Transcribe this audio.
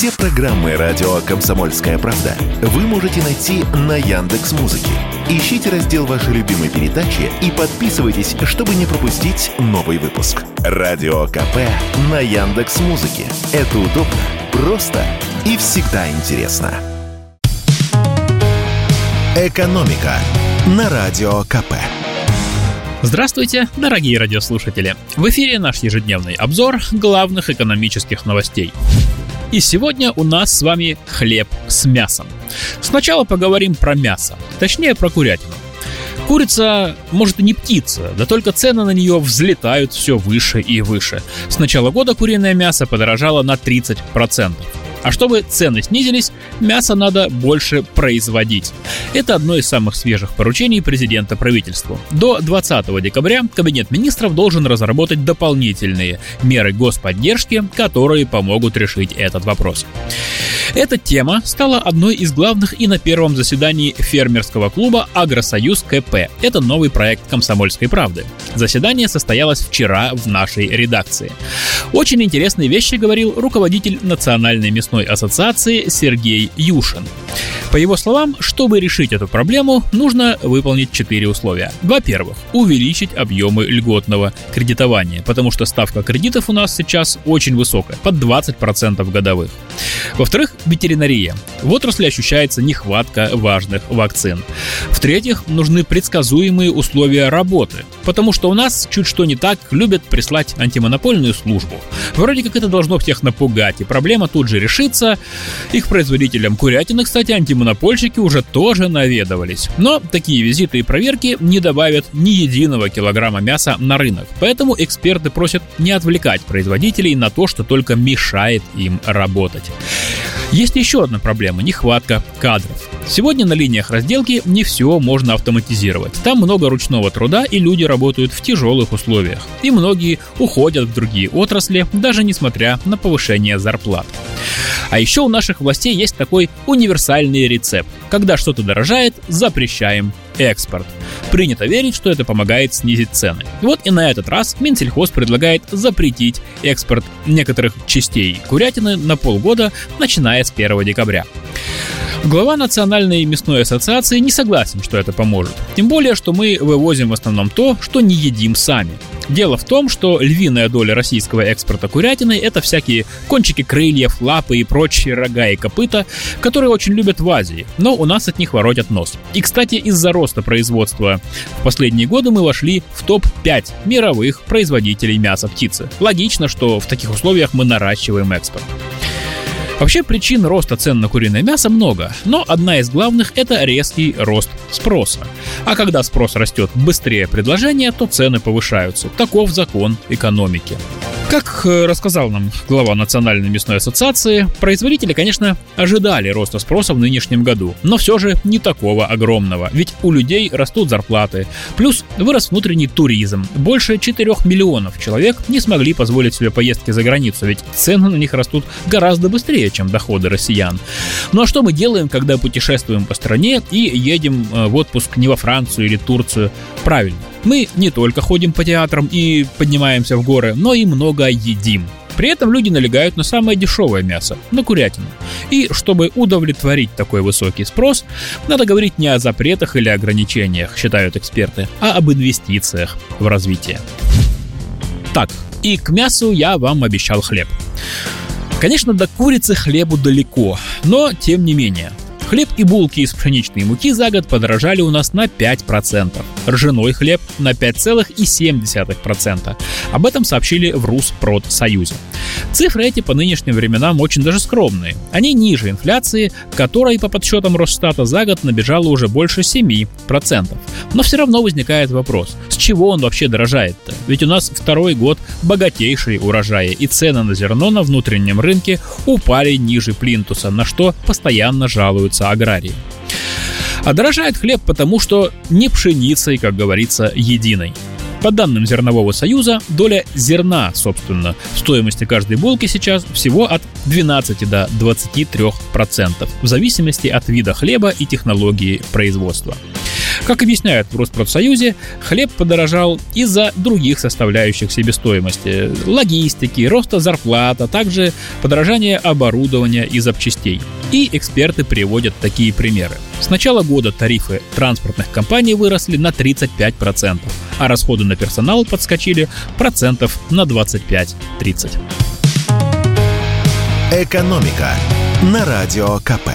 Все программы радио Комсомольская правда вы можете найти на Яндекс Музыке. Ищите раздел вашей любимой передачи и подписывайтесь, чтобы не пропустить новый выпуск. Радио КП на Яндекс Музыке. Это удобно, просто и всегда интересно. Экономика на радио КП. Здравствуйте, дорогие радиослушатели! В эфире наш ежедневный обзор главных экономических новостей. И сегодня у нас с вами хлеб с мясом. Сначала поговорим про мясо, точнее про курятину. Курица, может, и не птица, да только цены на нее взлетают все выше и выше. С начала года куриное мясо подорожало на 30%. А чтобы цены снизились, мясо надо больше производить. Это одно из самых свежих поручений президента правительству. До 20 декабря Кабинет министров должен разработать дополнительные меры господдержки, которые помогут решить этот вопрос. Эта тема стала одной из главных и на первом заседании фермерского клуба «Агросоюз КП». Это новый проект «Комсомольской правды». Заседание состоялось вчера в нашей редакции. Очень интересные вещи говорил руководитель Национальной мясной ассоциации Сергей Юшин. По его словам, чтобы решить эту проблему, нужно выполнить четыре условия. Во-первых, увеличить объемы льготного кредитования, потому что ставка кредитов у нас сейчас очень высокая, под 20% годовых. Во-вторых, ветеринария. В отрасли ощущается нехватка важных вакцин. В-третьих, нужны предсказуемые условия работы, потому что у нас чуть что не так любят прислать антимонопольную службу. Вроде как это должно всех напугать, и проблема тут же решится. Их производителям курятины, кстати, антимонопольщики уже тоже наведывались. Но такие визиты и проверки не добавят ни единого килограмма мяса на рынок. Поэтому эксперты просят не отвлекать производителей на то, что только мешает им работать. Есть еще одна проблема – нехватка кадров. Сегодня на линиях разделки не все можно автоматизировать. Там много ручного труда и люди работают в тяжелых условиях. И многие уходят в другие отрасли, даже несмотря на повышение зарплат. А еще у наших властей есть такой универсальный рецепт. Когда что-то дорожает, запрещаем экспорт. Принято верить, что это помогает снизить цены. Вот и на этот раз Минсельхоз предлагает запретить экспорт некоторых частей курятины на полгода, начиная с 1 декабря. Глава Национальной мясной ассоциации не согласен, что это поможет. Тем более, что мы вывозим в основном то, что не едим сами. Дело в том, что львиная доля российского экспорта курятины – это всякие кончики крыльев, лапы и прочие рога и копыта, которые очень любят в Азии, но у нас от них воротят нос. И, кстати, из-за роста производства в последние годы мы вошли в топ-5 мировых производителей мяса птицы. Логично, что в таких условиях мы наращиваем экспорт. Вообще причин роста цен на куриное мясо много, но одна из главных – это резкий рост спроса. А когда спрос растет быстрее предложения, то цены повышаются. Таков закон экономики. Как э, рассказал нам глава Национальной мясной ассоциации, производители, конечно, ожидали роста спроса в нынешнем году, но все же не такого огромного, ведь у людей растут зарплаты, плюс вырос внутренний туризм. Больше 4 миллионов человек не смогли позволить себе поездки за границу, ведь цены на них растут гораздо быстрее, чем доходы россиян. Ну а что мы делаем, когда путешествуем по стране и едем э, в отпуск не во Францию или Турцию? Правильно, мы не только ходим по театрам и поднимаемся в горы, но и много едим. При этом люди налегают на самое дешевое мясо, на курятину. И чтобы удовлетворить такой высокий спрос, надо говорить не о запретах или ограничениях, считают эксперты, а об инвестициях в развитие. Так, и к мясу я вам обещал хлеб. Конечно, до курицы хлебу далеко, но тем не менее. Хлеб и булки из пшеничной муки за год подорожали у нас на 5%. Ржаной хлеб на 5,7%. Об этом сообщили в Руспродсоюзе. Цифры эти по нынешним временам очень даже скромные. Они ниже инфляции, которой по подсчетам Росстата за год набежала уже больше 7%. Но все равно возникает вопрос, с чего он вообще дорожает-то? Ведь у нас второй год богатейшие урожаи, и цены на зерно на внутреннем рынке упали ниже плинтуса, на что постоянно жалуются занимаются аграрией. А дорожает хлеб потому, что не пшеницей, как говорится, единой. По данным Зернового союза, доля зерна, собственно, в стоимости каждой булки сейчас всего от 12 до 23%, в зависимости от вида хлеба и технологии производства. Как объясняют в Роспродсоюзе, хлеб подорожал из-за других составляющих себестоимости – логистики, роста зарплат, а также подорожания оборудования и запчастей. И эксперты приводят такие примеры. С начала года тарифы транспортных компаний выросли на 35%, а расходы на персонал подскочили процентов на 25-30. «Экономика» на Радио КП.